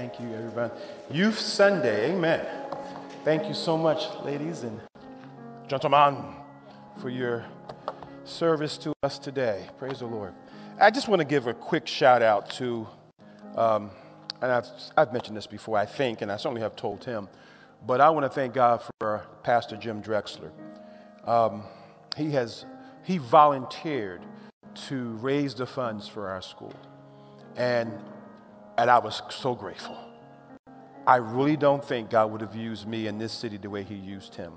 Thank you, everybody. Youth Sunday, amen. Thank you so much, ladies and gentlemen, for your service to us today. Praise the Lord. I just want to give a quick shout out to, um, and I've, I've mentioned this before, I think, and I certainly have told him, but I want to thank God for Pastor Jim Drexler. Um, he has, he volunteered to raise the funds for our school. And, and I was so grateful. I really don't think God would have used me in this city the way He used him.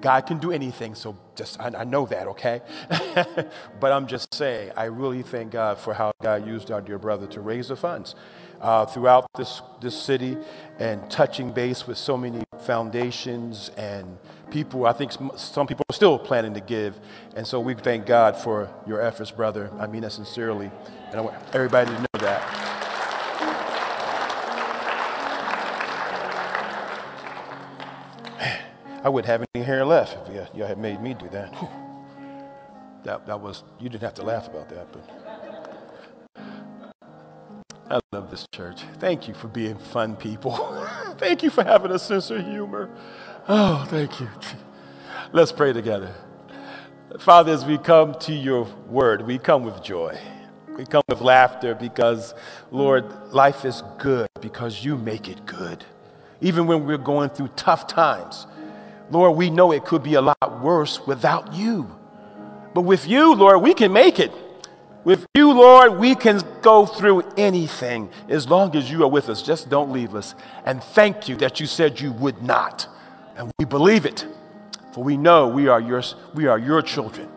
God can do anything, so just I, I know that, okay? but I'm just saying, I really thank God for how God used our dear brother to raise the funds uh, throughout this, this city and touching base with so many foundations and people. I think some people are still planning to give. And so we thank God for your efforts, brother. I mean that sincerely. And I want everybody to know that. I wouldn't have any hair left if y'all had made me do that. That, that was, you didn't have to laugh about that, but I love this church. Thank you for being fun people. thank you for having a sense of humor. Oh, thank you. Let's pray together. Father, as we come to your word, we come with joy. We come with laughter because, Lord, life is good because you make it good. Even when we're going through tough times, Lord, we know it could be a lot worse without you. But with you, Lord, we can make it. With you, Lord, we can go through anything as long as you are with us. Just don't leave us. And thank you that you said you would not. And we believe it. For we know we are, yours, we are your children.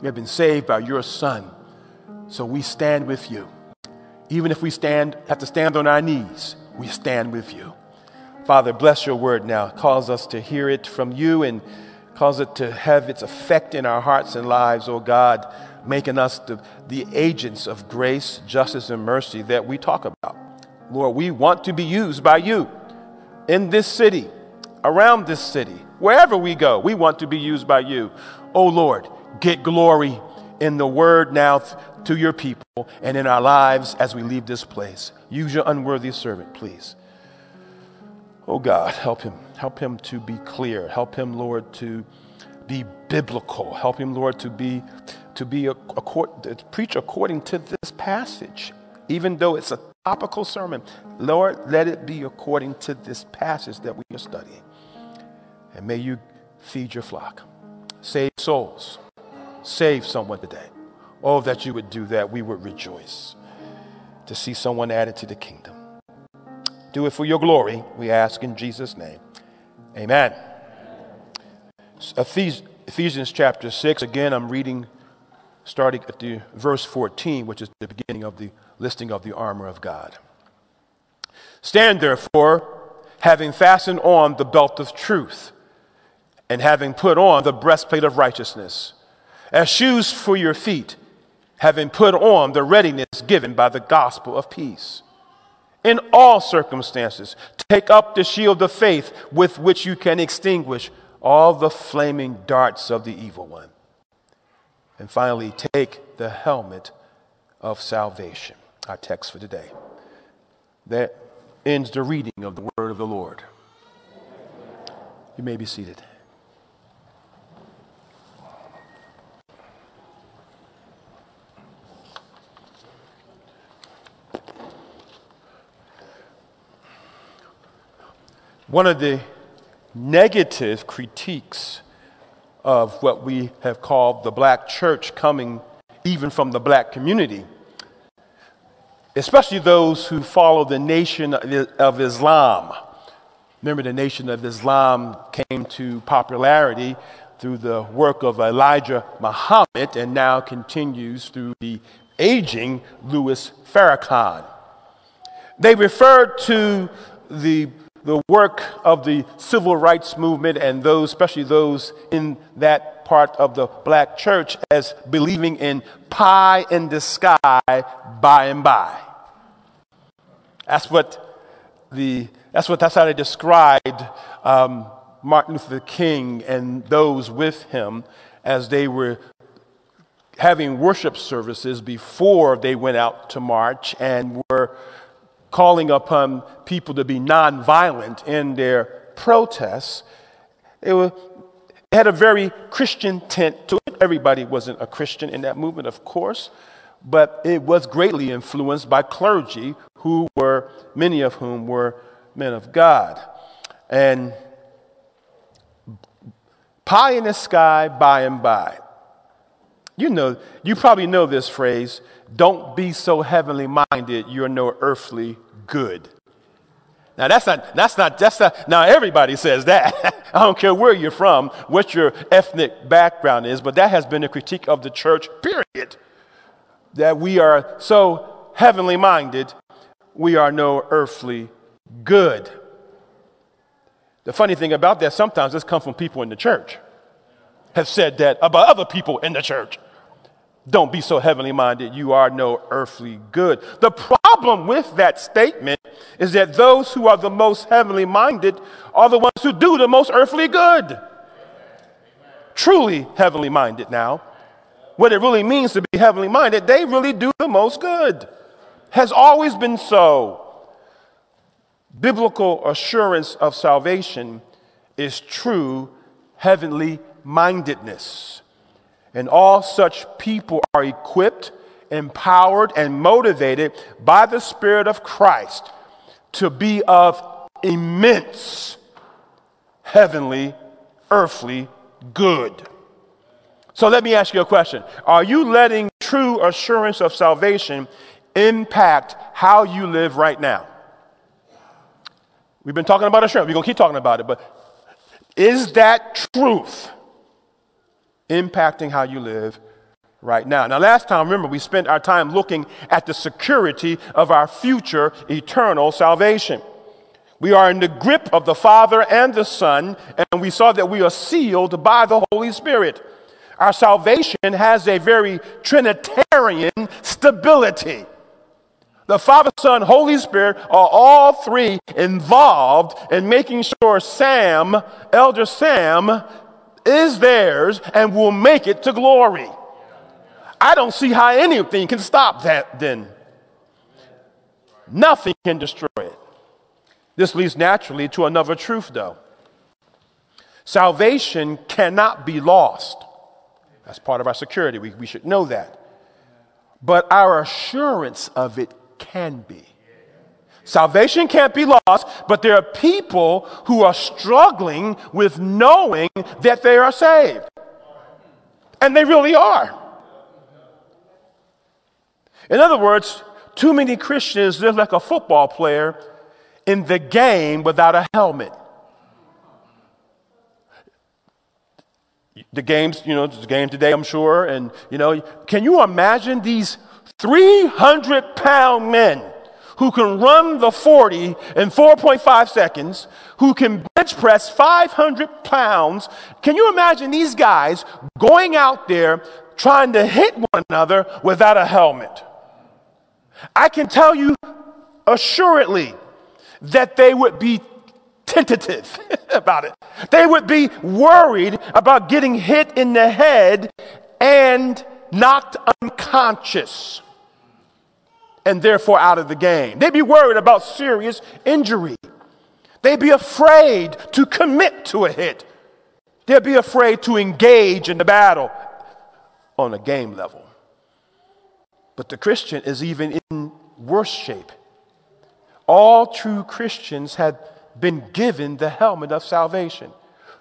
We have been saved by your Son. So we stand with you. Even if we stand, have to stand on our knees, we stand with you. Father, bless your word now. Cause us to hear it from you and cause it to have its effect in our hearts and lives, oh God, making us the, the agents of grace, justice, and mercy that we talk about. Lord, we want to be used by you in this city, around this city, wherever we go. We want to be used by you. Oh Lord, get glory in the word now to your people and in our lives as we leave this place. Use your unworthy servant, please. Oh God, help him. Help him to be clear. Help him, Lord, to be biblical. Help him, Lord, to be to be a, a, to preach according to this passage, even though it's a topical sermon. Lord, let it be according to this passage that we are studying. And may you feed your flock, save souls, save someone today. Oh, that you would do that, we would rejoice to see someone added to the kingdom. Do it for your glory, we ask in Jesus' name. Amen. Ephesians chapter 6, again, I'm reading starting at the verse 14, which is the beginning of the listing of the armor of God. Stand therefore, having fastened on the belt of truth, and having put on the breastplate of righteousness, as shoes for your feet, having put on the readiness given by the gospel of peace in all circumstances. Take up the shield of faith with which you can extinguish all the flaming darts of the evil one. And finally, take the helmet of salvation. Our text for today. That ends the reading of the word of the Lord. You may be seated. One of the negative critiques of what we have called the black church coming even from the black community, especially those who follow the nation of Islam. Remember, the nation of Islam came to popularity through the work of Elijah Muhammad and now continues through the aging Louis Farrakhan. They referred to the the work of the civil rights movement and those, especially those in that part of the black church, as believing in pie in the sky by and by. That's what the that's what that's how they described um, Martin Luther King and those with him as they were having worship services before they went out to march and were calling upon people to be nonviolent in their protests. It, had a very Christian tint to it. Everybody wasn't a Christian in that movement, of course, but it was greatly influenced by clergy who were, many of whom were men of God. And pie in the sky by and by. You know, you probably know this phrase don't be so heavenly minded, you're no earthly good. Now that's not, that's not, that's not, now everybody says that. I don't care where you're from, what your ethnic background is, but that has been a critique of the church, period. That we are so heavenly minded, we are no earthly good. The funny thing about that, sometimes this comes from people in the church, have said that about other people in the church. Don't be so heavenly minded, you are no earthly good. The problem with that statement is that those who are the most heavenly minded are the ones who do the most earthly good. Truly heavenly minded now. What it really means to be heavenly minded, they really do the most good. Has always been so. Biblical assurance of salvation is true heavenly mindedness. And all such people are equipped, empowered, and motivated by the Spirit of Christ to be of immense heavenly, earthly good. So let me ask you a question Are you letting true assurance of salvation impact how you live right now? We've been talking about assurance. We're going to keep talking about it, but is that truth impacting how you live right now. Now, last time, remember, we spent our time looking at the security of our future eternal salvation. We are in the grip of the Father and the Son, and we saw that we are sealed by the Holy Spirit. Our salvation has a very Trinitarian stability. The Father, Son, Holy Spirit are all three involved in making sure Sam, Elder Sam, is theirs and will make it to glory. I don't see how anything can stop that then. Nothing can destroy it. This leads naturally to another truth, though. Salvation cannot be lost. That's part of our security. We, we should know that. But our assurance of it can be. Salvation can't be lost, but there are people who are struggling with knowing that they are saved. And they really are. In other words, too many Christians live like a football player in the game without a helmet. The games, you know, the game today, I'm sure, and, you know, can you imagine these 300 pound men who can run the 40 in 4.5 seconds, who can bench press 500 pounds. Can you imagine these guys going out there trying to hit one another without a helmet? I can tell you assuredly that they would be tentative about it. They would be worried about getting hit in the head and knocked unconscious and therefore out of the game. They'd be worried about serious injury. They'd be afraid to commit to a hit. They'd be afraid to engage in the battle on a game level. But the Christian is even in worse shape. All true Christians have been given the helmet of salvation.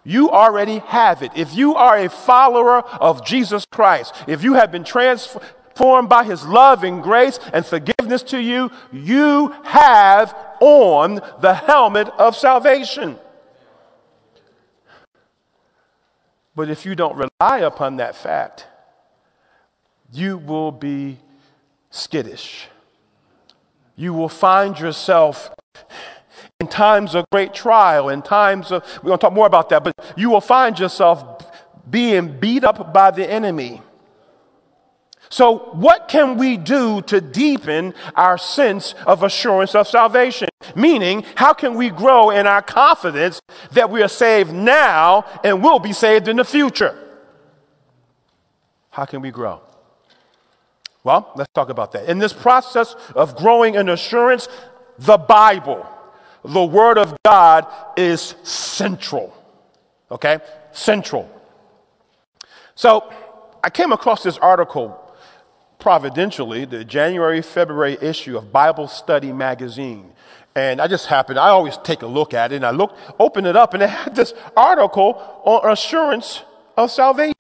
You already have it. If you are a follower of Jesus Christ, if you have been transformed, formed by his love and grace and forgiveness to you, you have on the helmet of salvation. But if you don't rely upon that fact, you will be skittish. You will find yourself in times of great trial, in times of, we're going to talk more about that, but you will find yourself being beat up by the enemy so, what can we do to deepen our sense of assurance of salvation? Meaning, how can we grow in our confidence that we are saved now and will be saved in the future? How can we grow? Well, let's talk about that. In this process of growing in assurance, the Bible, the Word of God is central. Okay? Central. So I came across this article providentially, the January February issue of Bible Study magazine. And I just happened, I always take a look at it, and I looked, opened it up, and it had this article on assurance of salvation.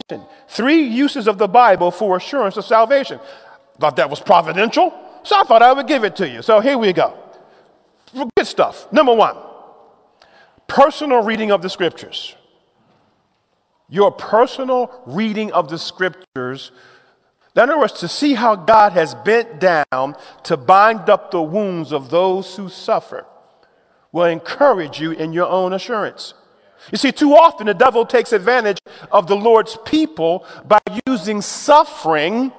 Three uses of the Bible for assurance of salvation. Thought that was providential, so I thought I would give it to you. So here we go. Good stuff. Number one, personal reading of the scriptures. Your personal reading of the scriptures in other words, to see how God has bent down to bind up the wounds of those who suffer will encourage you in your own assurance. You see, too often the devil takes advantage of the Lord's people by using suffering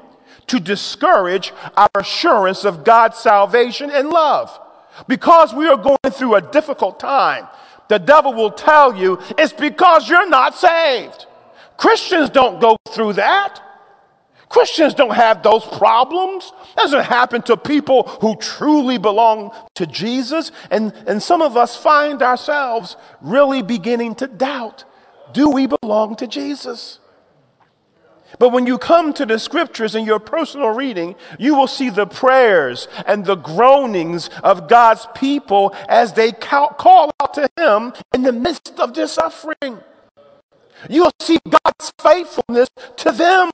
to discourage our assurance of God's salvation and love. Because we are going through a difficult time, the devil will tell you it's because you're not saved. Christians don't go through that. Christians don't have those problems. That doesn't happen to people who truly belong to Jesus. And, and some of us find ourselves really beginning to doubt do we belong to Jesus? But when you come to the scriptures in your personal reading, you will see the prayers and the groanings of God's people as they call out to Him in the midst of their suffering. You'll see God's faithfulness to them.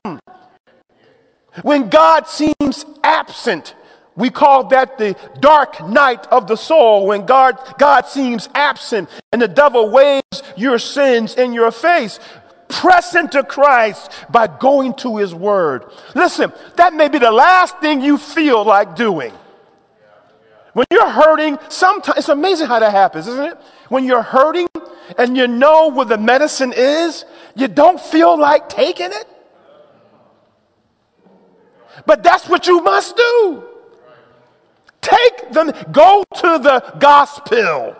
When God seems absent, we call that the dark night of the soul when God, God seems absent and the devil waves your sins in your face. Press into Christ by going to his word. Listen, that may be the last thing you feel like doing. When you're hurting, sometimes it's amazing how that happens, isn't it? When you're hurting and you know where the medicine is, you don't feel like taking it. But that's what you must do. Take them, go to the gospel.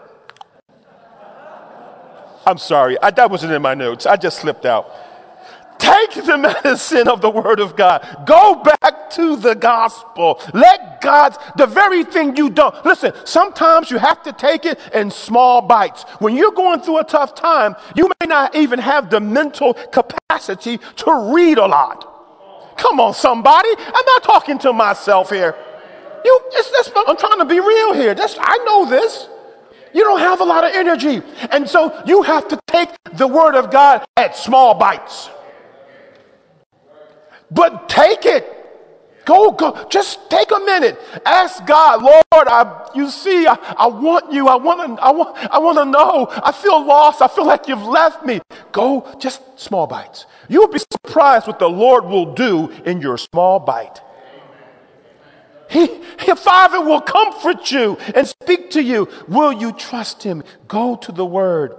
I'm sorry, I, that wasn't in my notes. I just slipped out. Take the medicine of the Word of God. Go back to the gospel. Let God's, the very thing you don't. Listen, sometimes you have to take it in small bites. When you're going through a tough time, you may not even have the mental capacity to read a lot. Come on, somebody. I'm not talking to myself here. You, it's, I'm trying to be real here. That's, I know this. You don't have a lot of energy. And so you have to take the word of God at small bites. But take it. Go, go. Just take a minute. Ask God, Lord, I, you see, I, I want you. I want to, I want, I want to know. I feel lost. I feel like you've left me. Go, just small bites. You'll be surprised what the Lord will do in your small bite. He, your Father will comfort you and speak to you. Will you trust Him? Go to the Word,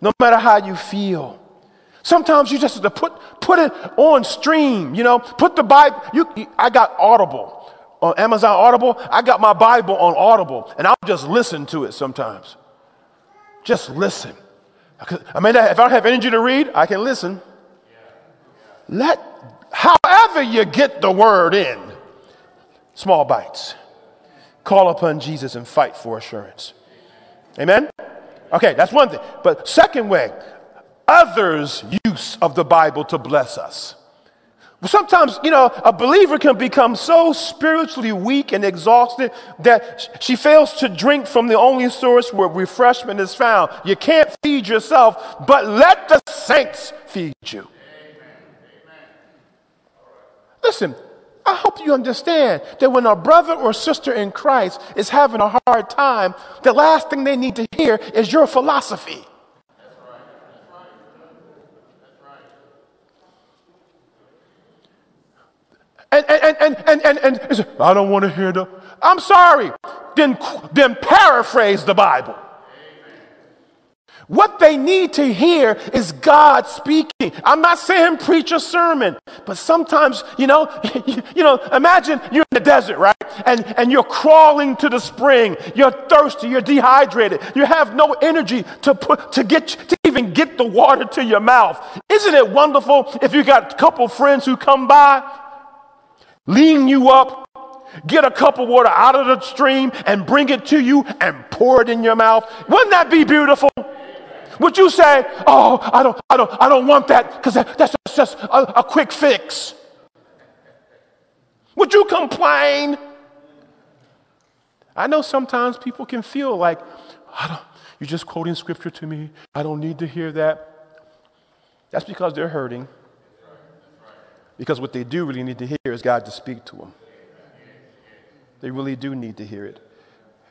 no matter how you feel. Sometimes you just have to put, put it on stream, you know, put the Bible. You, I got Audible on Amazon Audible. I got my Bible on Audible, and I'll just listen to it sometimes. Just listen. I mean, if I don't have energy to read, I can listen. Let, however, you get the word in, small bites. Call upon Jesus and fight for assurance. Amen? Okay, that's one thing. But second way, others' use of the Bible to bless us. Sometimes, you know, a believer can become so spiritually weak and exhausted that she fails to drink from the only source where refreshment is found. You can't feed yourself, but let the saints feed you. Listen, I hope you understand that when a brother or sister in Christ is having a hard time, the last thing they need to hear is your philosophy. And, and, and, and, and, and, and I don't want to hear the, I'm sorry. Then, then paraphrase the Bible. What they need to hear is God speaking. I'm not saying preach a sermon, but sometimes, you know, you, know, imagine you're in the desert, right? And, and you're crawling to the spring. You're thirsty. You're dehydrated. You have no energy to put, to get, to even get the water to your mouth. Isn't it wonderful if you got a couple friends who come by, lean you up, get a cup of water out of the stream and bring it to you and pour it in your mouth. Wouldn't that be beautiful? Would you say, "Oh, I don't, I don't, I don't want that because that, that's just a, a quick fix"? Would you complain? I know sometimes people can feel like, I don't, you're just quoting scripture to me. I don't need to hear that. That's because they're hurting. Because what they do really need to hear is God to speak to them. They really do need to hear it.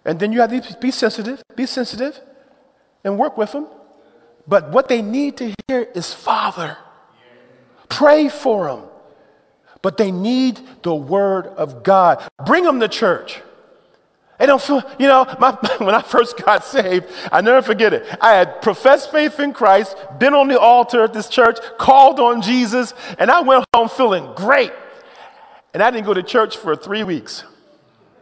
And then you have to be sensitive, be sensitive, and work with them. But what they need to hear is Father. Pray for them. But they need the Word of God. Bring them to church. They don't you know, my, when I first got saved, I never forget it. I had professed faith in Christ, been on the altar at this church, called on Jesus, and I went home feeling great. And I didn't go to church for three weeks.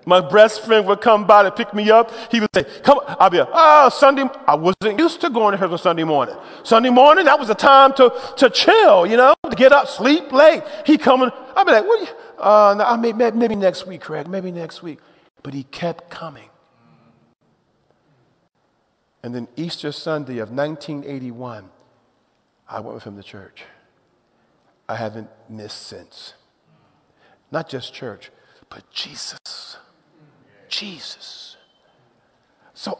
My best friend would come by to pick me up. He would say, Come, I'll be like, Oh, Sunday. I wasn't used to going to church on Sunday morning. Sunday morning, that was the time to, to chill, you know, to get up, sleep late. He coming, I'll be like, What? are You, uh, no, maybe, maybe next week, Craig, maybe next week. But he kept coming. And then Easter Sunday of 1981, I went with him to church. I haven't missed since. Not just church, but Jesus. Jesus. So,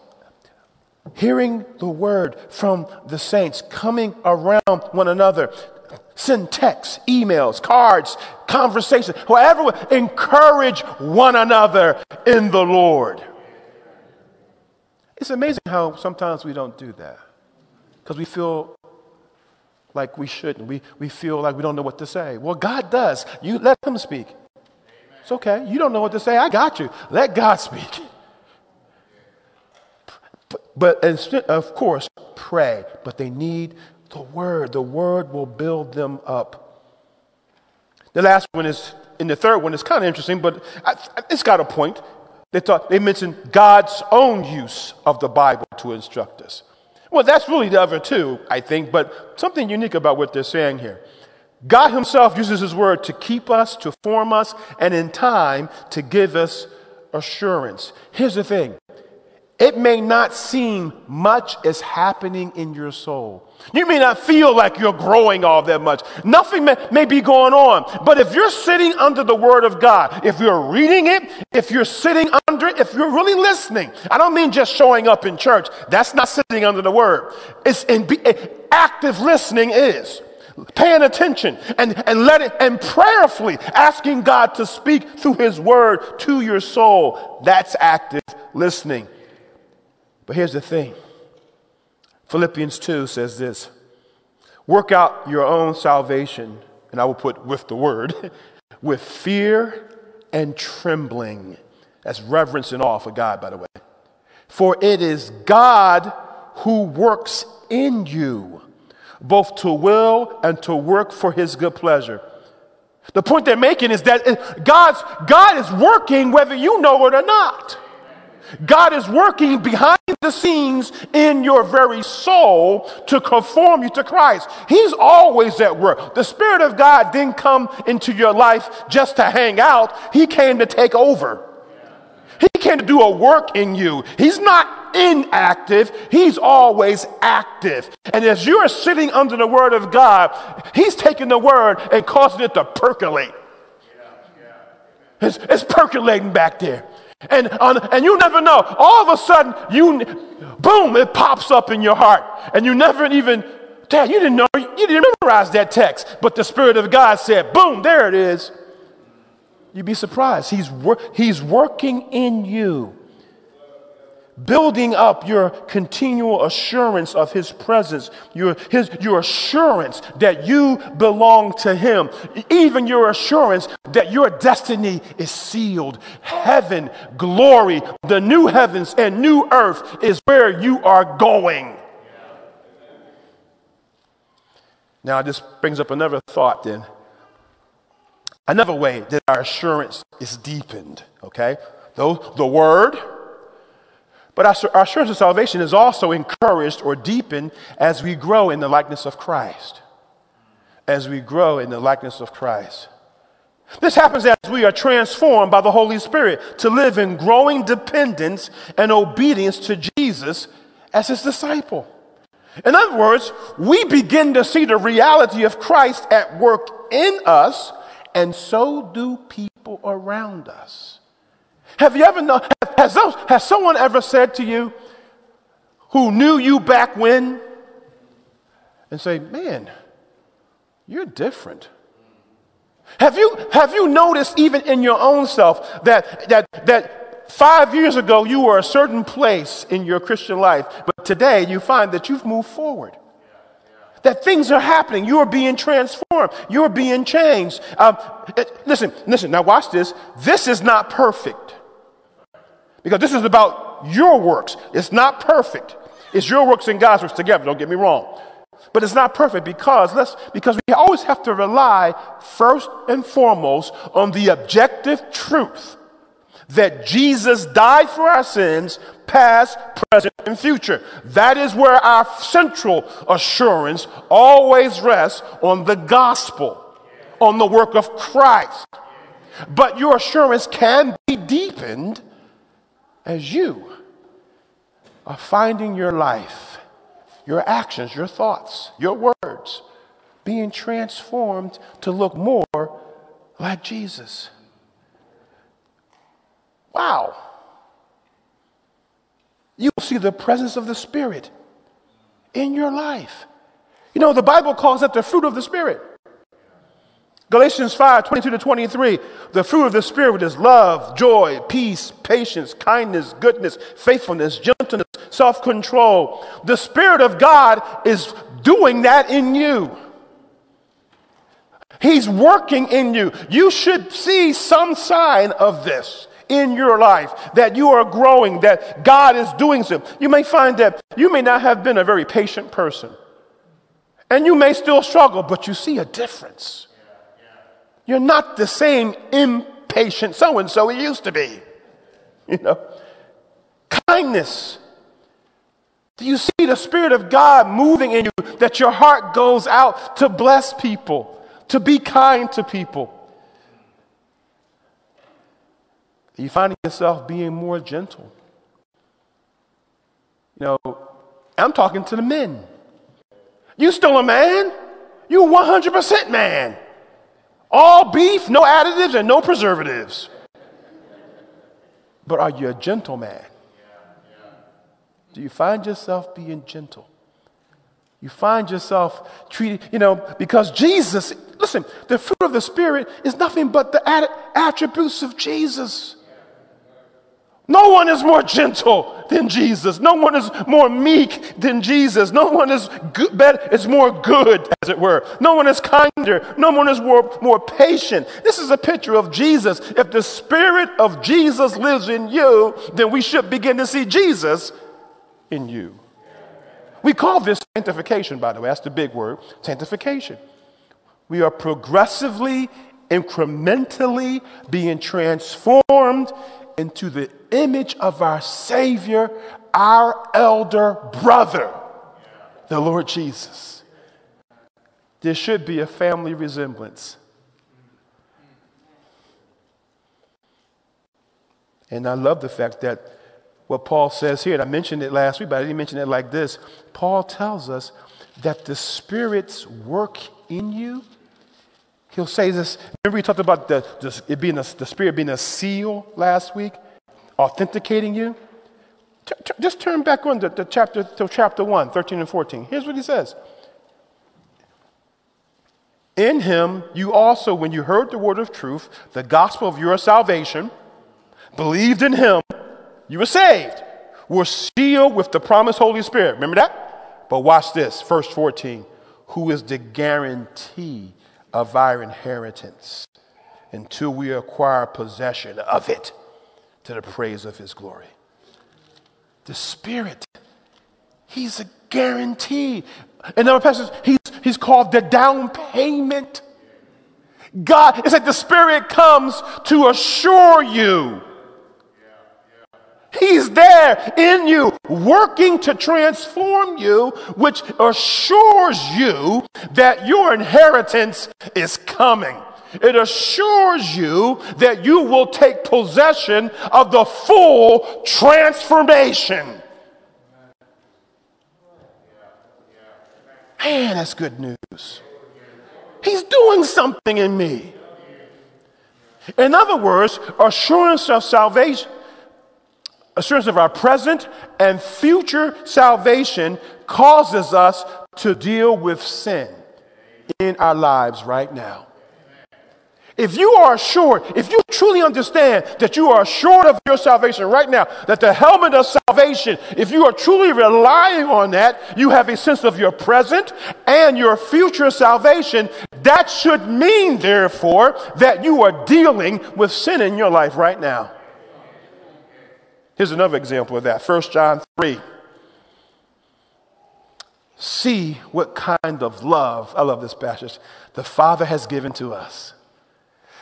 hearing the word from the saints, coming around one another, send texts, emails, cards, conversations, whoever, encourage one another in the Lord. It's amazing how sometimes we don't do that because we feel like we shouldn't. We, we feel like we don't know what to say. Well, God does. You let Him speak. It's okay. You don't know what to say. I got you. Let God speak. But, but of course, pray. But they need the word. The word will build them up. The last one is, in the third one, is kind of interesting, but it's got a point. They, thought, they mentioned God's own use of the Bible to instruct us. Well, that's really the other two, I think, but something unique about what they're saying here. God Himself uses His word to keep us, to form us, and in time to give us assurance. Here's the thing it may not seem much is happening in your soul. You may not feel like you're growing all that much. Nothing may, may, be going on. But if you're sitting under the Word of God, if you're reading it, if you're sitting under it, if you're really listening, I don't mean just showing up in church. That's not sitting under the Word. It's in, eh, active listening is paying attention and, and let it and prayerfully asking God to speak through his word to your soul. That's active listening. But here's the thing Philippians 2 says this Work out your own salvation, and I will put with the word, with fear and trembling. That's reverence and awe for God, by the way. For it is God who works in you both to will and to work for his good pleasure. The point they're making is that God's, God is working whether you know it or not. God is working behind the scenes in your very soul to conform you to Christ. He's always at work. The Spirit of God didn't come into your life just to hang out, He came to take over. He came to do a work in you. He's not inactive, He's always active. And as you're sitting under the Word of God, He's taking the Word and causing it to percolate. It's, it's percolating back there. And, and you never know. All of a sudden, you, boom, it pops up in your heart. And you never even, Dad, you didn't know, you didn't memorize that text. But the Spirit of God said, boom, there it is. You'd be surprised. He's, wor- he's working in you, building up your continual assurance of His presence, your, his, your assurance that you belong to Him, even your assurance that your destiny is sealed. Heaven, glory, the new heavens and new earth is where you are going. Now, this brings up another thought then. Another way that our assurance is deepened, okay? Though the word, but our, assurance of salvation is also encouraged or deepened as we grow in the likeness of Christ. As we grow in the likeness of Christ. This happens as we are transformed by the Holy Spirit to live in growing dependence and obedience to Jesus as his disciple. In other words, we begin to see the reality of Christ at work in us, and so do people around us. Have you ever known, has, those, has someone ever said to you who knew you back when and say, man, you're different? Have you, have you noticed even in your own self that, that, that five years ago you were a certain place in your Christian life, but today you find that you've moved forward? That things are happening. You are being transformed. You are being changed. Um, listen, listen, now watch this. This is not perfect. Because this is about your works. It's not perfect. It's your works and God's works together. Don't get me wrong. But it's not perfect because let's because we always have to rely first and foremost on the objective truth that Jesus died for our sins, past, present, and future. That is where our central assurance always rests on the gospel, on the work of Christ. But your assurance can be deepened as you are finding your life your actions, your thoughts, your words being transformed to look more like Jesus. Wow. You will see the presence of the Spirit in your life. You know, the Bible calls that the fruit of the Spirit. Galatians 5 22 to 23. The fruit of the Spirit is love, joy, peace, patience, kindness, goodness, faithfulness, gentleness, self control. The Spirit of God is doing that in you. He's working in you. You should see some sign of this in your life that you are growing, that God is doing something. You may find that you may not have been a very patient person, and you may still struggle, but you see a difference. You're not the same impatient so and so you used to be. You know, kindness. Do you see the Spirit of God moving in you that your heart goes out to bless people, to be kind to people? Are you finding yourself being more gentle? You know, I'm talking to the men. You still a man? You 100% man. All beef, no additives, and no preservatives. But are you a gentleman? Do you find yourself being gentle? You find yourself treated, you know, because Jesus, listen, the fruit of the Spirit is nothing but the attributes of Jesus. No one is more gentle than Jesus. No one is more meek than Jesus. No one is good, better, is more good, as it were. No one is kinder. No one is more, more patient. This is a picture of Jesus. If the Spirit of Jesus lives in you, then we should begin to see Jesus in you. We call this sanctification, by the way. That's the big word sanctification. We are progressively, incrementally being transformed into the image of our Savior, our elder brother, the Lord Jesus. There should be a family resemblance. And I love the fact that what Paul says here, and I mentioned it last week, but I didn't mention it like this. Paul tells us that the Spirit's work in you He'll say this. Remember, we talked about the, the, it being a, the Spirit being a seal last week, authenticating you? T- t- just turn back on to, to, chapter, to chapter 1, 13 and 14. Here's what he says In him, you also, when you heard the word of truth, the gospel of your salvation, believed in him, you were saved, were sealed with the promised Holy Spirit. Remember that? But watch this, verse 14, who is the guarantee of our inheritance until we acquire possession of it to the praise of his glory. The Spirit, he's a guarantee. In other passages, he's, he's called the down payment. God, it's like the Spirit comes to assure you He's there in you, working to transform you, which assures you that your inheritance is coming. It assures you that you will take possession of the full transformation. Man, that's good news. He's doing something in me. In other words, assurance of salvation, assurance of our present and future salvation causes us to deal with sin in our lives right now. If you are assured, if you truly understand that you are assured of your salvation right now, that the helmet of salvation, if you are truly relying on that, you have a sense of your present and your future salvation. That should mean, therefore, that you are dealing with sin in your life right now. Here's another example of that 1 John 3. See what kind of love, I love this passage, the Father has given to us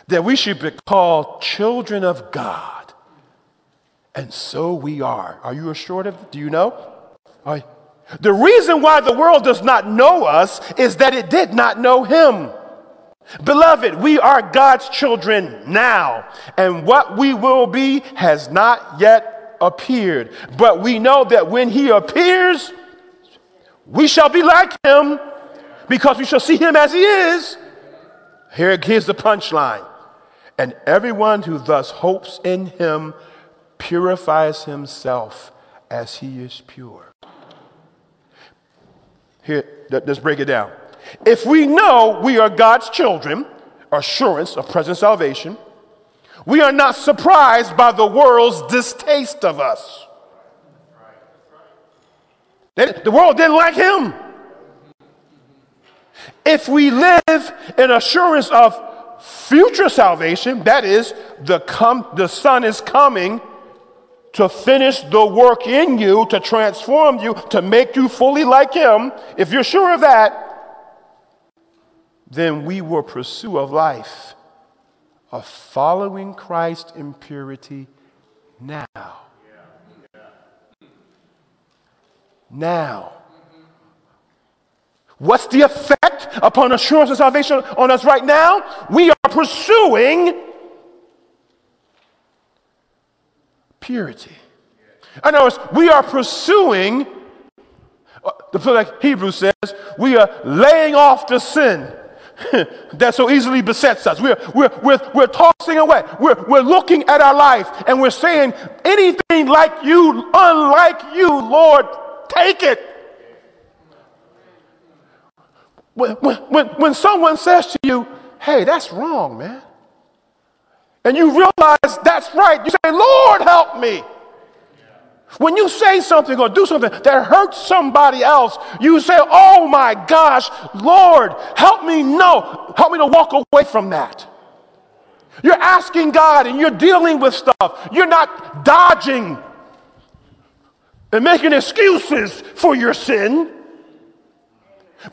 that we should be called children of God. And so we are. Are you assured of? Do you know? Are, the reason why the world does not know us is that it did not know him. Beloved, we are God's children now, and what we will be has not yet appeared. But we know that when he appears, we shall be like him because we shall see him as he is. Here, here's the punchline and everyone who thus hopes in him purifies himself as he is pure. Here, let's break it down. If we know we are God's children, assurance of present salvation, we are not surprised by the world's distaste of us. The world didn't like him. If we live in assurance of future salvation, that is, the, come, the Son is coming to finish the work in you, to transform you, to make you fully like Him, if you're sure of that, then we will pursue a life of following Christ in purity now. Now. What's the effect upon assurance of salvation on us right now? We are pursuing purity. In other words, we are pursuing, uh, the like Hebrews says, we are laying off the sin that so easily besets us. We're, we're, we're, we're tossing away. We're, we're looking at our life and we're saying, anything like you, unlike you, Lord, take it. When, when, when someone says to you, hey, that's wrong, man, and you realize that's right, you say, Lord, help me. When you say something or do something that hurts somebody else, you say, Oh my gosh, Lord, help me know, help me to walk away from that. You're asking God and you're dealing with stuff. You're not dodging and making excuses for your sin.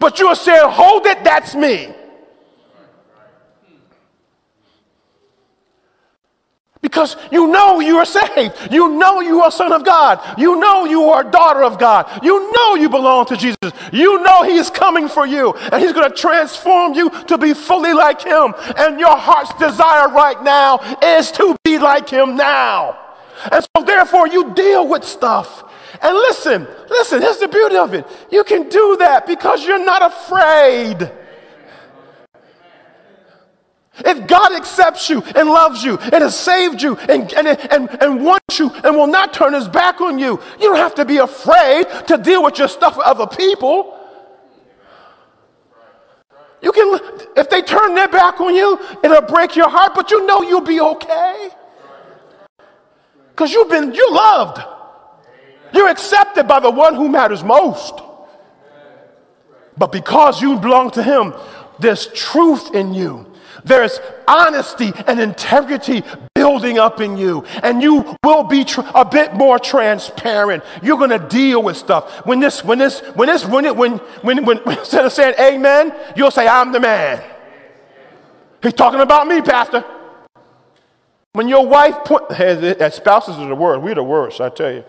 But you are saying, hold it, that's me. Because you know you are saved. You know you are son of God. You know you are daughter of God. You know you belong to Jesus. You know He is coming for you and He's going to transform you to be fully like Him. And your heart's desire right now is to be like Him now. And so, therefore, you deal with stuff and listen, listen, here's the beauty of it. You can do that because you're not afraid. If God accepts you and loves you and has saved you and, and, and, and wants you and will not turn his back on you, you don't have to be afraid to deal with your stuff with other people. You can, if they turn their back on you, it'll break your heart, but you know you'll be okay. Because you've been, you loved. You're accepted by the one who matters most. But because you belong to Him, there's truth in you. There's honesty and integrity building up in you, and you will be tr- a bit more transparent. You're going to deal with stuff. When this, when this, when this, when it, when, when, when, instead of saying amen, you'll say, I'm the man. He's talking about me, Pastor. When your wife point, as spouses are the worst, we're the worst, I tell you.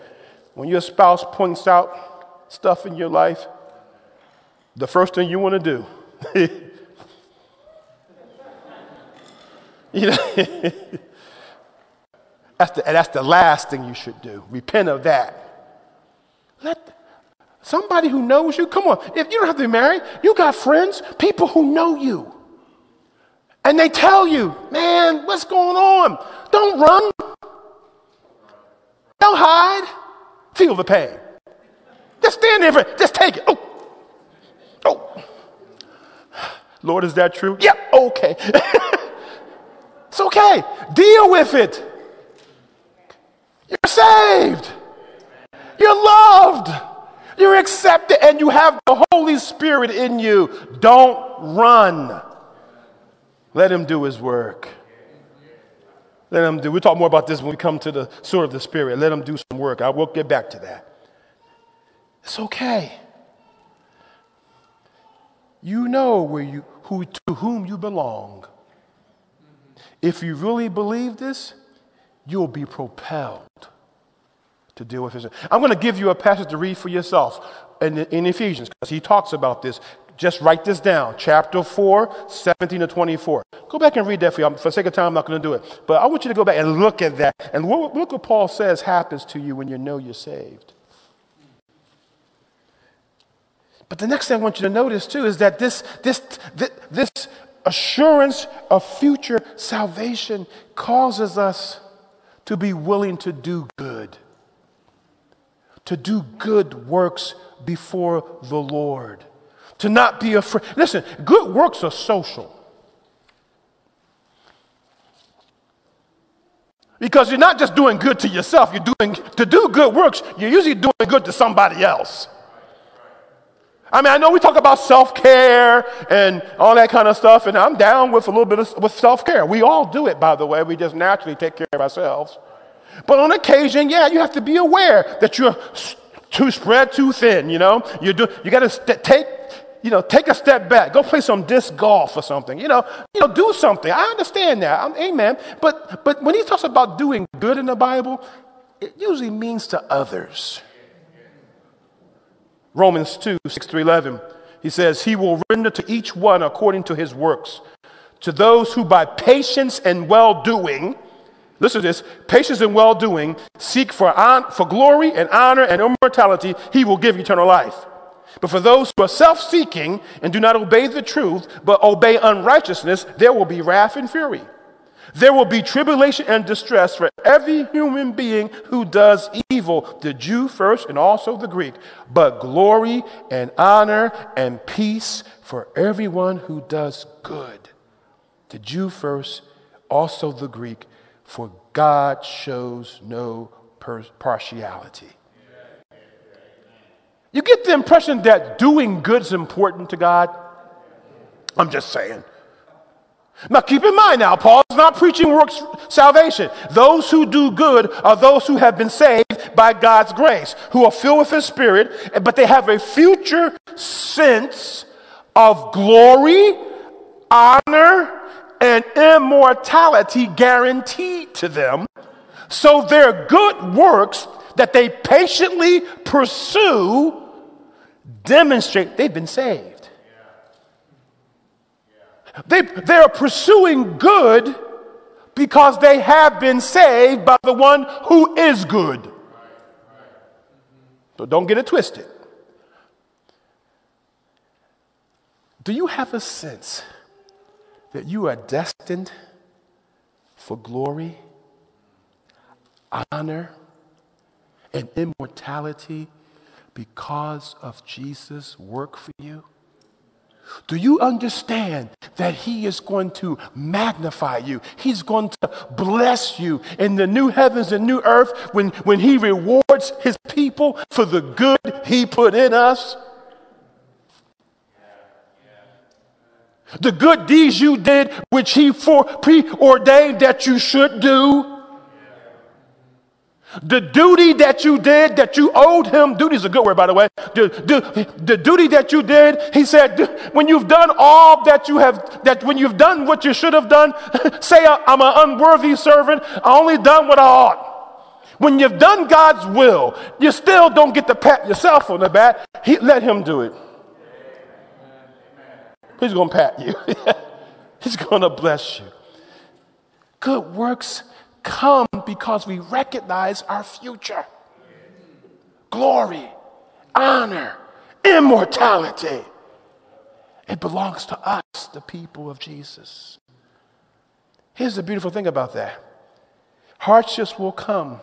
When your spouse points out stuff in your life, the first thing you want to do You know? that's, the, that's the last thing you should do. Repent of that. Let somebody who knows you, come on. If you don't have to be married, you got friends, people who know you. And they tell you, man, what's going on? Don't run. Don't hide. Feel the pain. Just stand there. For, just take it. Oh. Oh. Lord, is that true? Yeah, okay. it's okay. Deal with it. You're saved. You're loved. You're accepted and you have the Holy Spirit in you. Don't run. Let him do his work. Let him do. We'll talk more about this when we come to the sword of the Spirit. Let him do some work. I will get back to that. It's okay. You know where you, who, to whom you belong. If you really believe this, you'll be propelled to deal with this. I'm going to give you a passage to read for yourself in, in Ephesians because he talks about this. Just write this down. Chapter 4, 17 to 24. Go back and read that for you. For sake of time, I'm not going to do it. But I want you to go back and look at that. And look, look what Paul says happens to you when you know you're saved. But the next thing I want you to notice too is that this, this, this, this assurance of future salvation causes us to be willing to do good to do good works before the Lord, to not be afraid. Listen, good works are social. Because you're not just doing good to yourself, you're doing to do good works, you're usually doing good to somebody else. I mean, I know we talk about self-care and all that kind of stuff, and I'm down with a little bit of with self-care. We all do it, by the way. We just naturally take care of ourselves. But on occasion, yeah, you have to be aware that you're too spread too thin, you know? You, do, you got to st- take, you know, take a step back. Go play some disc golf or something, you know? You know, do something. I understand that. I'm, amen. But, but when he talks about doing good in the Bible, it usually means to others. Romans 2, 6 through 11. He says, He will render to each one according to his works. To those who by patience and well doing, Listen to this patience and well doing, seek for, on, for glory and honor and immortality, he will give eternal life. But for those who are self seeking and do not obey the truth, but obey unrighteousness, there will be wrath and fury. There will be tribulation and distress for every human being who does evil, the Jew first and also the Greek, but glory and honor and peace for everyone who does good. The Jew first, also the Greek, for God shows no partiality. You get the impression that doing good is important to God? I'm just saying. Now, keep in mind now, Paul's not preaching works salvation. Those who do good are those who have been saved by God's grace, who are filled with His Spirit, but they have a future sense of glory, honor, and immortality guaranteed to them. So their good works that they patiently pursue demonstrate they've been saved. They, they are pursuing good because they have been saved by the one who is good. So don't get it twisted. Do you have a sense? that you are destined for glory, honor, and immortality because of Jesus' work for you? Do you understand that He is going to magnify you? He's going to bless you in the new heavens and new earth when, when He rewards His people for the good He put in us? The good deeds you did, which he for preordained that you should do. The duty that you did, that you owed him, duty is a good word, by the way. The, the, the duty that you did, he said, when you've done all that you have, that when you've done what you should have done, say, I'm an unworthy servant, I only done what I ought. When you've done God's will, you still don't get to pat yourself on the back. He, let him do it. He's going to pat you. He's going to bless you. Good works come because we recognize our future. Glory, honor, immortality. It belongs to us, the people of Jesus. Here's the beautiful thing about that hardships will come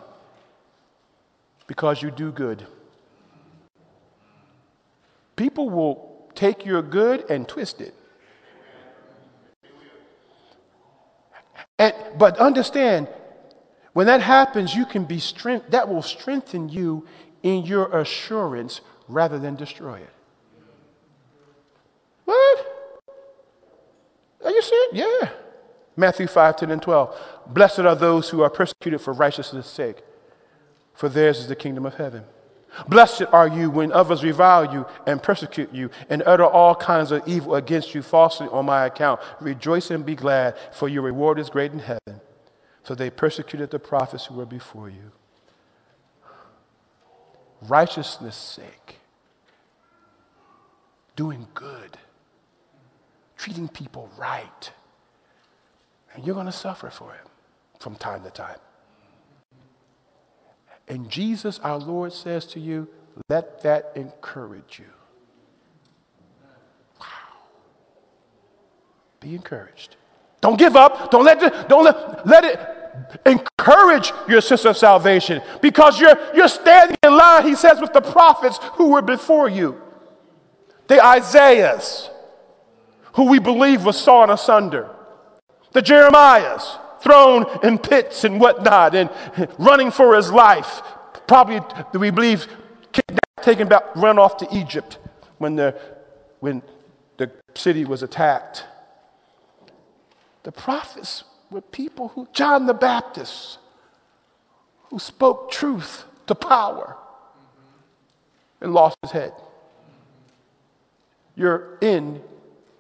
because you do good. People will take your good and twist it. And, but understand, when that happens, you can be strength, that will strengthen you in your assurance rather than destroy it. What? Are you serious? Yeah. Matthew 5, 10, and 12. Blessed are those who are persecuted for righteousness' sake, for theirs is the kingdom of heaven. Blessed are you when others revile you and persecute you and utter all kinds of evil against you falsely on my account. Rejoice and be glad, for your reward is great in heaven. For they persecuted the prophets who were before you. Righteousness' sake, doing good, treating people right. And you're going to suffer for it from time to time. And Jesus, our Lord, says to you, let that encourage you. Wow. Be encouraged. Don't give up. Don't let it, don't let, let it encourage your sense of salvation because you're, you're standing in line, he says, with the prophets who were before you. The Isaiahs, who we believe was sawn asunder. The Jeremiahs, thrown in pits and whatnot and running for his life. Probably, we believe, taken back, run off to Egypt when the, when the city was attacked. The prophets were people who, John the Baptist, who spoke truth to power and lost his head. You're in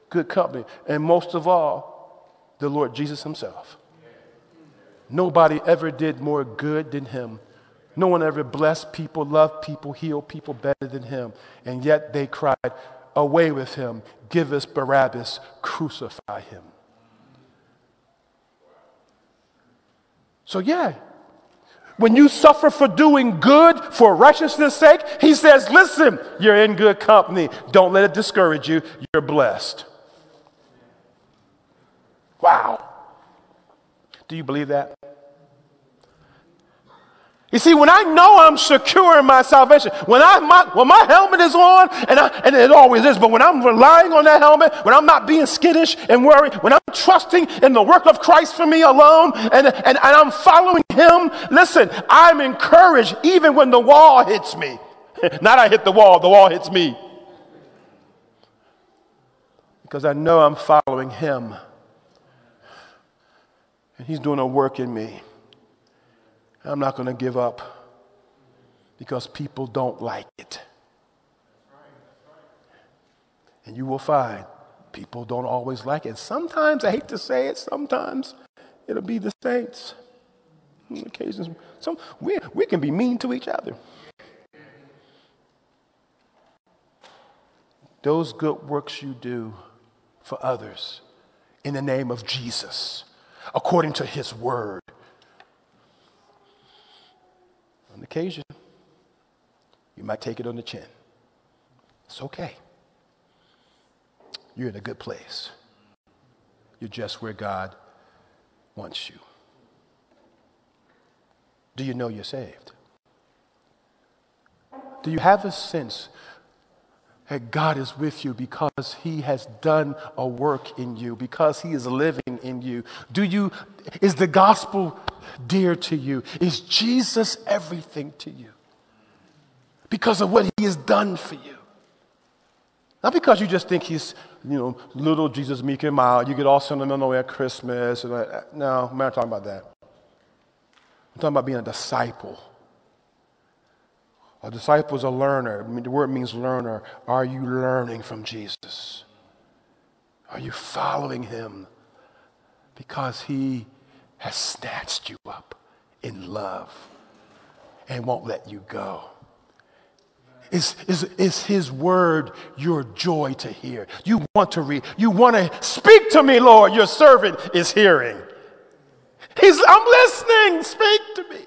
good company. And most of all, the Lord Jesus himself. Nobody ever did more good than him. No one ever blessed people, loved people, healed people better than him. And yet they cried, Away with him, give us Barabbas, crucify him. So, yeah, when you suffer for doing good for righteousness' sake, he says, Listen, you're in good company. Don't let it discourage you. You're blessed. Wow. Do you believe that? You see, when I know I'm secure in my salvation, when, I, my, when my helmet is on, and, I, and it always is, but when I'm relying on that helmet, when I'm not being skittish and worried, when I'm trusting in the work of Christ for me alone, and, and, and I'm following Him, listen, I'm encouraged even when the wall hits me. not I hit the wall, the wall hits me. Because I know I'm following Him. And He's doing a work in me. I'm not going to give up because people don't like it. And you will find people don't always like it. Sometimes, I hate to say it, sometimes it'll be the saints. On occasions, some, we, we can be mean to each other. Those good works you do for others in the name of Jesus, according to his word, on occasion, you might take it on the chin. It's okay. You're in a good place. You're just where God wants you. Do you know you're saved? Do you have a sense that God is with you because He has done a work in you, because He is living in you? Do you, is the gospel dear to you? Is Jesus everything to you? Because of what he has done for you. Not because you just think he's, you know, little Jesus meek and mild. You get all sentimental at Christmas. And like, no, I'm not talking about that. I'm talking about being a disciple. A disciple is a learner. I mean, the word means learner. Are you learning from Jesus? Are you following him? Because he has snatched you up in love and won't let you go. Is, is, is his word your joy to hear? You want to read, you want to speak to me, Lord. Your servant is hearing. He's, I'm listening. Speak to me.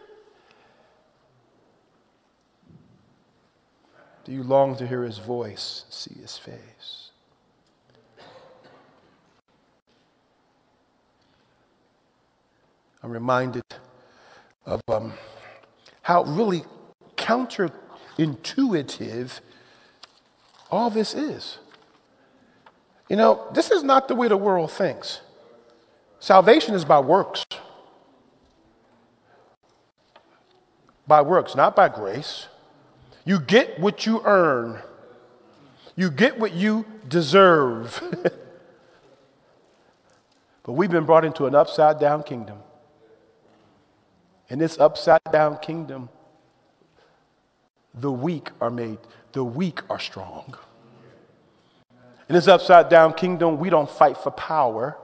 Do you long to hear his voice, see his face? I'm reminded of um, how really counterintuitive all this is. You know, this is not the way the world thinks. Salvation is by works. By works, not by grace. You get what you earn, you get what you deserve. but we've been brought into an upside down kingdom. In this upside down kingdom, the weak are made, the weak are strong. In this upside down kingdom, we don't fight for power.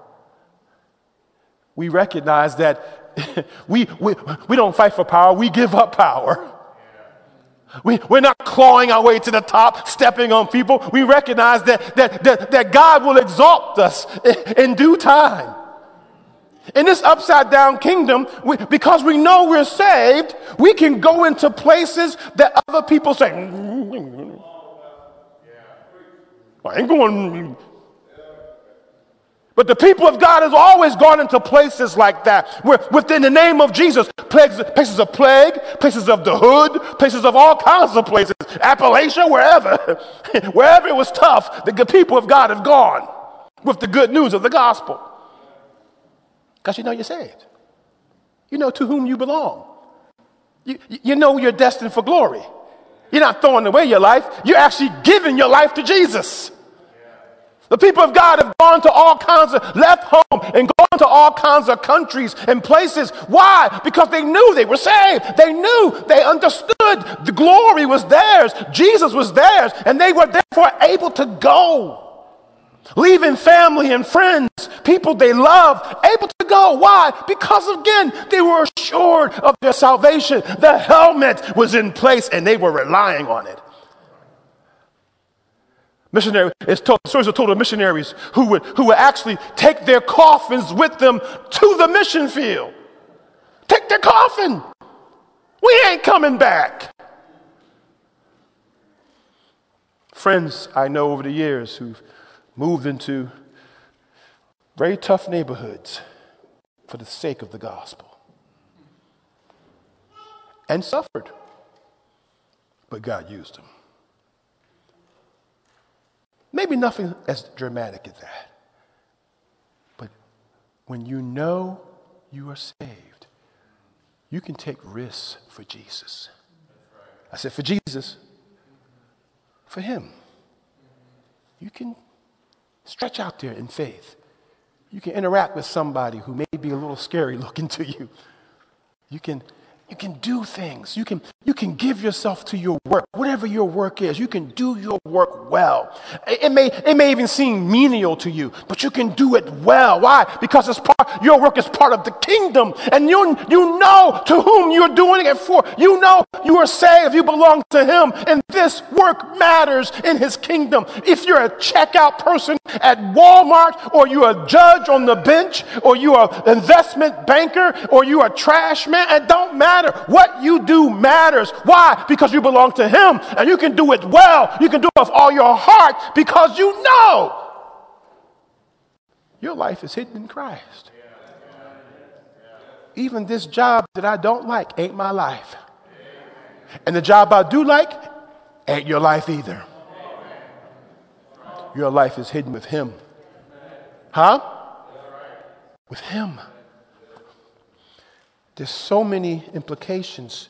We recognize that we, we, we don't fight for power, we give up power. We, we're not clawing our way to the top, stepping on people. We recognize that, that, that, that God will exalt us in, in due time. In this upside down kingdom, we, because we know we're saved, we can go into places that other people say, mm-hmm. I ain't going. But the people of God has always gone into places like that, where within the name of Jesus, places, places of plague, places of the hood, places of all kinds of places, Appalachia, wherever, wherever it was tough, the people of God have gone with the good news of the gospel. Because you know you're saved. You know to whom you belong. You, you know you're destined for glory. You're not throwing away your life, you're actually giving your life to Jesus. The people of God have gone to all kinds of, left home and gone to all kinds of countries and places. Why? Because they knew they were saved. They knew, they understood the glory was theirs, Jesus was theirs, and they were therefore able to go. Leaving family and friends, people they love, able to go. Why? Because again, they were assured of their salvation. The helmet was in place and they were relying on it. Missionary, it's told, stories are told of missionaries who would, who would actually take their coffins with them to the mission field. Take their coffin. We ain't coming back. Friends I know over the years who've moved into very tough neighborhoods for the sake of the gospel and suffered, but God used them. Maybe nothing as dramatic as that. But when you know you are saved, you can take risks for Jesus. I said, for Jesus, for Him. You can Stretch out there in faith. You can interact with somebody who may be a little scary looking to you. You can you can do things. You can, you can give yourself to your work, whatever your work is. You can do your work well. It, may, it may even seem menial to you, but you can do it well. Why? Because it's part, your work is part of the kingdom. And you, you know to whom you're doing it for. You know you are saved. You belong to Him. And this work matters in His kingdom. If you're a checkout person at Walmart, or you're a judge on the bench, or you're an investment banker, or you're a trash man, it don't matter matter. What you do matters. Why? Because you belong to Him and you can do it well. You can do it with all your heart because you know your life is hidden in Christ. Even this job that I don't like ain't my life. And the job I do like ain't your life either. Your life is hidden with Him. Huh? With Him. There's so many implications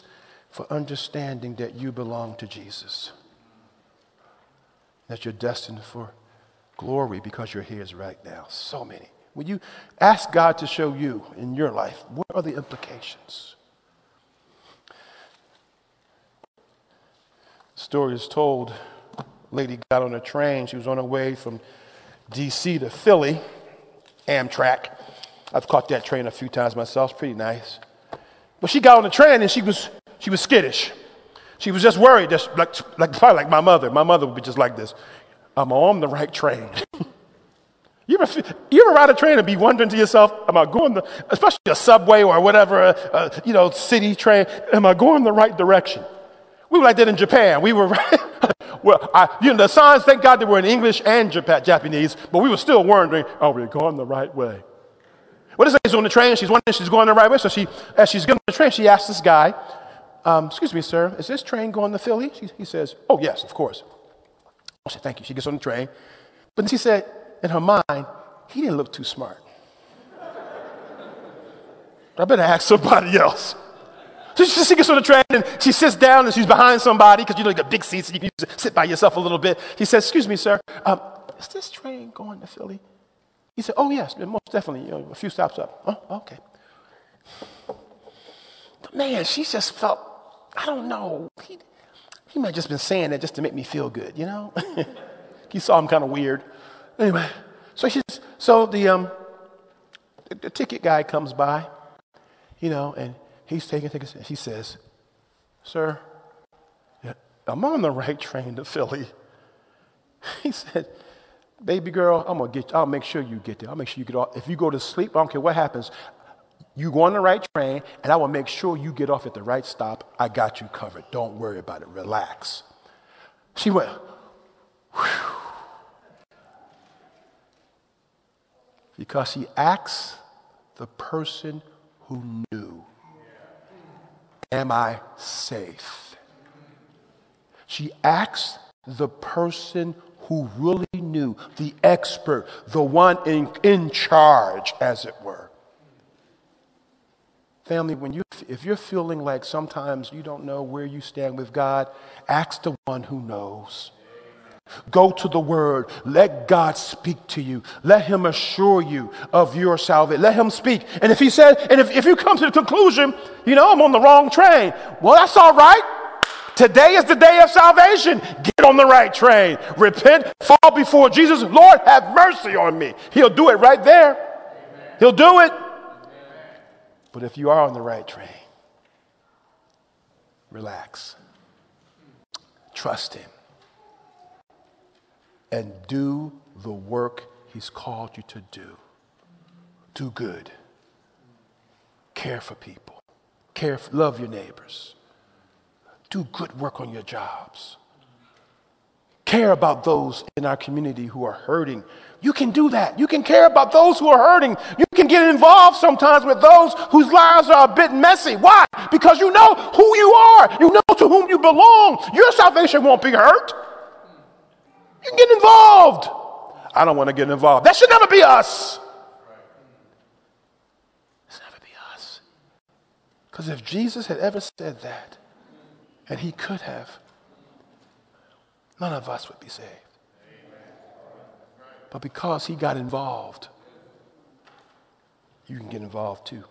for understanding that you belong to Jesus. That you're destined for glory because you're here right now. So many. When you ask God to show you in your life, what are the implications? The story is told. Lady got on a train. She was on her way from D.C. to Philly, Amtrak. I've caught that train a few times myself. It's pretty nice. But she got on the train and she was, she was skittish. She was just worried, just like, like, probably like my mother. My mother would be just like this I'm on the right train. You ever, you ever ride a train and be wondering to yourself, am I going the, especially a subway or whatever, uh, uh, you know, city train, am I going the right direction? We were like that in Japan. We were, well, I, you know, the signs, thank God they were in English and Japan, Japanese, but we were still wondering, are we going the right way? What is lady's on the train? She's wondering she's going the right way. So she, as she's getting on the train, she asks this guy, um, excuse me, sir, is this train going to Philly? She, he says, oh, yes, of course. I said, thank you. She gets on the train. But then she said, in her mind, he didn't look too smart. I better ask somebody else. So she, she gets on the train and she sits down and she's behind somebody because you know you got big seats and you can sit by yourself a little bit. He says, "Excuse me, sir, um, is this train going to Philly?" He said, "Oh yes, most definitely. You know, a few stops up." Oh, okay. But man, she just felt I don't know. He, he might have just been saying that just to make me feel good, you know. he saw him kind of weird. Anyway, so she's so the um the, the ticket guy comes by, you know, and he's taking tickets. And he says, "Sir, I'm on the right train to Philly." He said, "Baby girl, I'm gonna get. I'll make sure you get there. I'll make sure you get off. If you go to sleep, I don't care what happens. You go on the right train, and I will make sure you get off at the right stop. I got you covered. Don't worry about it. Relax." She went, Whew. because he acts the person who knew. Am I safe? She acts the person who really knew, the expert, the one in, in charge, as it were. Family, when you, if you're feeling like sometimes you don't know where you stand with God, ask the one who knows. Go to the word. Let God speak to you. Let him assure you of your salvation. Let him speak. And if he said, and if, if you come to the conclusion, you know, I'm on the wrong train, well, that's all right. Today is the day of salvation. Get on the right train. Repent, fall before Jesus. Lord, have mercy on me. He'll do it right there. He'll do it. But if you are on the right train, relax. Trust Him and do the work He's called you to do. Do good. Care for people. Care love your neighbors. Do good work on your jobs. Care about those in our community who are hurting. You can do that. You can care about those who are hurting. You can get involved sometimes with those whose lives are a bit messy. Why? Because you know who you are. You know to whom you belong. Your salvation won't be hurt. You can get involved. I don't want to get involved. That should never be us. It's never be us. Because if Jesus had ever said that, and he could have, none of us would be saved. But because he got involved, you can get involved too.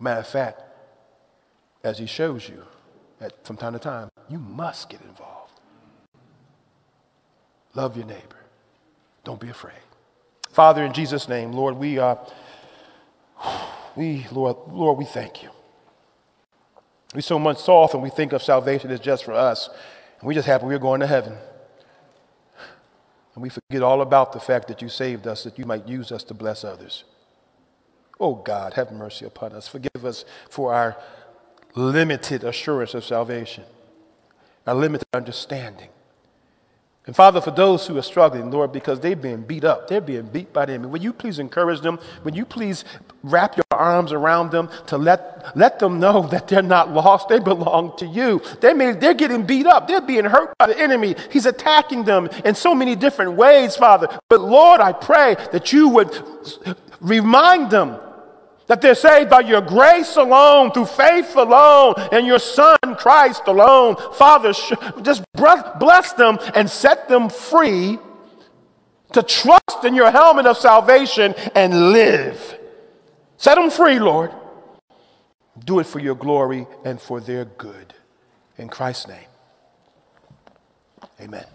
Matter of fact, as he shows you at, from time to time, you must get involved. Love your neighbor. Don't be afraid. Father, in Jesus' name, Lord, we, uh, we, Lord, Lord, we thank you. We so much so often we think of salvation as just for us, and we just happy we're going to heaven. And we forget all about the fact that you saved us, that you might use us to bless others. Oh God, have mercy upon us. Forgive us for our limited assurance of salvation, our limited understanding. And Father, for those who are struggling, Lord, because they've been beat up, they're being beat by the enemy, will you please encourage them? Will you please wrap your arms around them to let, let them know that they're not lost, they belong to you. They may, they're getting beat up, they're being hurt by the enemy. He's attacking them in so many different ways, Father. But Lord, I pray that you would remind them that they're saved by your grace alone, through faith alone, and your Son, Christ alone. Father, just bless them and set them free to trust in your helmet of salvation and live. Set them free, Lord. Do it for your glory and for their good. In Christ's name, amen.